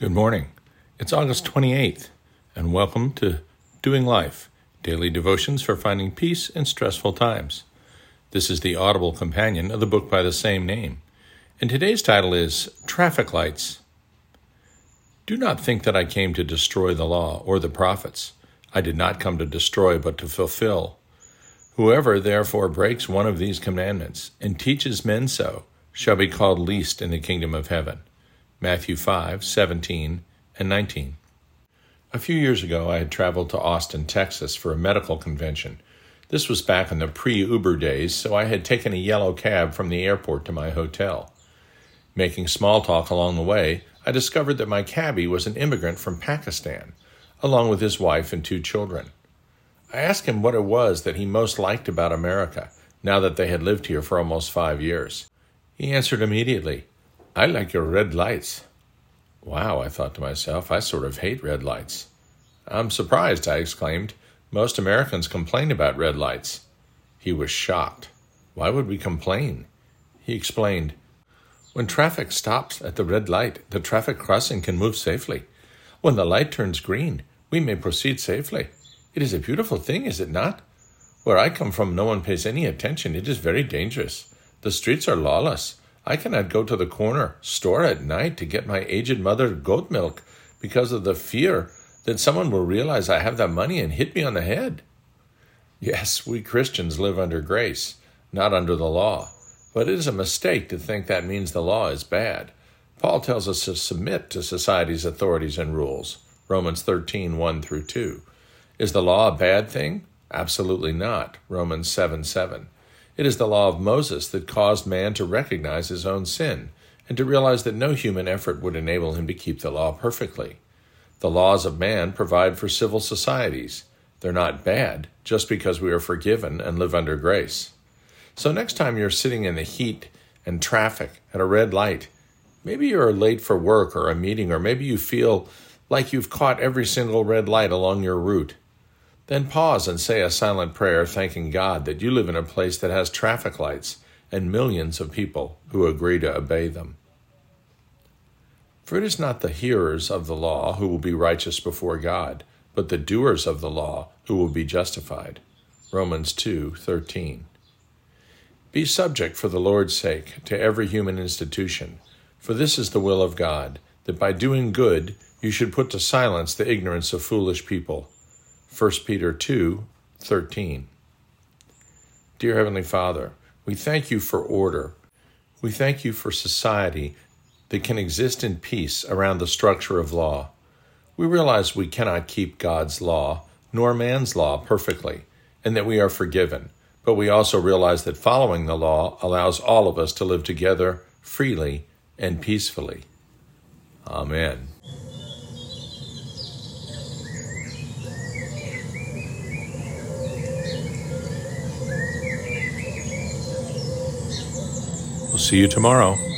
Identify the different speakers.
Speaker 1: Good morning. It's August 28th, and welcome to Doing Life Daily Devotions for Finding Peace in Stressful Times. This is the audible companion of the book by the same name, and today's title is Traffic Lights. Do not think that I came to destroy the law or the prophets. I did not come to destroy, but to fulfill. Whoever therefore breaks one of these commandments and teaches men so shall be called least in the kingdom of heaven. Matthew 5, 17, and 19. A few years ago, I had traveled to Austin, Texas for a medical convention. This was back in the pre Uber days, so I had taken a yellow cab from the airport to my hotel. Making small talk along the way, I discovered that my cabbie was an immigrant from Pakistan, along with his wife and two children. I asked him what it was that he most liked about America, now that they had lived here for almost five years. He answered immediately, I like your red lights. Wow, I thought to myself, I sort of hate red lights. I'm surprised, I exclaimed. Most Americans complain about red lights. He was shocked. Why would we complain? He explained, When traffic stops at the red light, the traffic crossing can move safely. When the light turns green, we may proceed safely. It is a beautiful thing, is it not? Where I come from, no one pays any attention. It is very dangerous. The streets are lawless. I cannot go to the corner store at night to get my aged mother goat milk because of the fear that someone will realize I have that money and hit me on the head. Yes, we Christians live under grace, not under the law. But it is a mistake to think that means the law is bad. Paul tells us to submit to society's authorities and rules. Romans 13, 1 through 2. Is the law a bad thing? Absolutely not. Romans 7, 7. It is the law of Moses that caused man to recognize his own sin and to realize that no human effort would enable him to keep the law perfectly. The laws of man provide for civil societies. They're not bad just because we are forgiven and live under grace. So, next time you're sitting in the heat and traffic at a red light, maybe you're late for work or a meeting, or maybe you feel like you've caught every single red light along your route. Then pause and say a silent prayer thanking God that you live in a place that has traffic lights and millions of people who agree to obey them. For it is not the hearers of the law who will be righteous before God, but the doers of the law who will be justified. Romans 2:13. Be subject for the Lord's sake to every human institution, for this is the will of God, that by doing good you should put to silence the ignorance of foolish people. 1 Peter 2 13. Dear Heavenly Father, we thank you for order. We thank you for society that can exist in peace around the structure of law. We realize we cannot keep God's law, nor man's law, perfectly, and that we are forgiven. But we also realize that following the law allows all of us to live together freely and peacefully. Amen. See you tomorrow.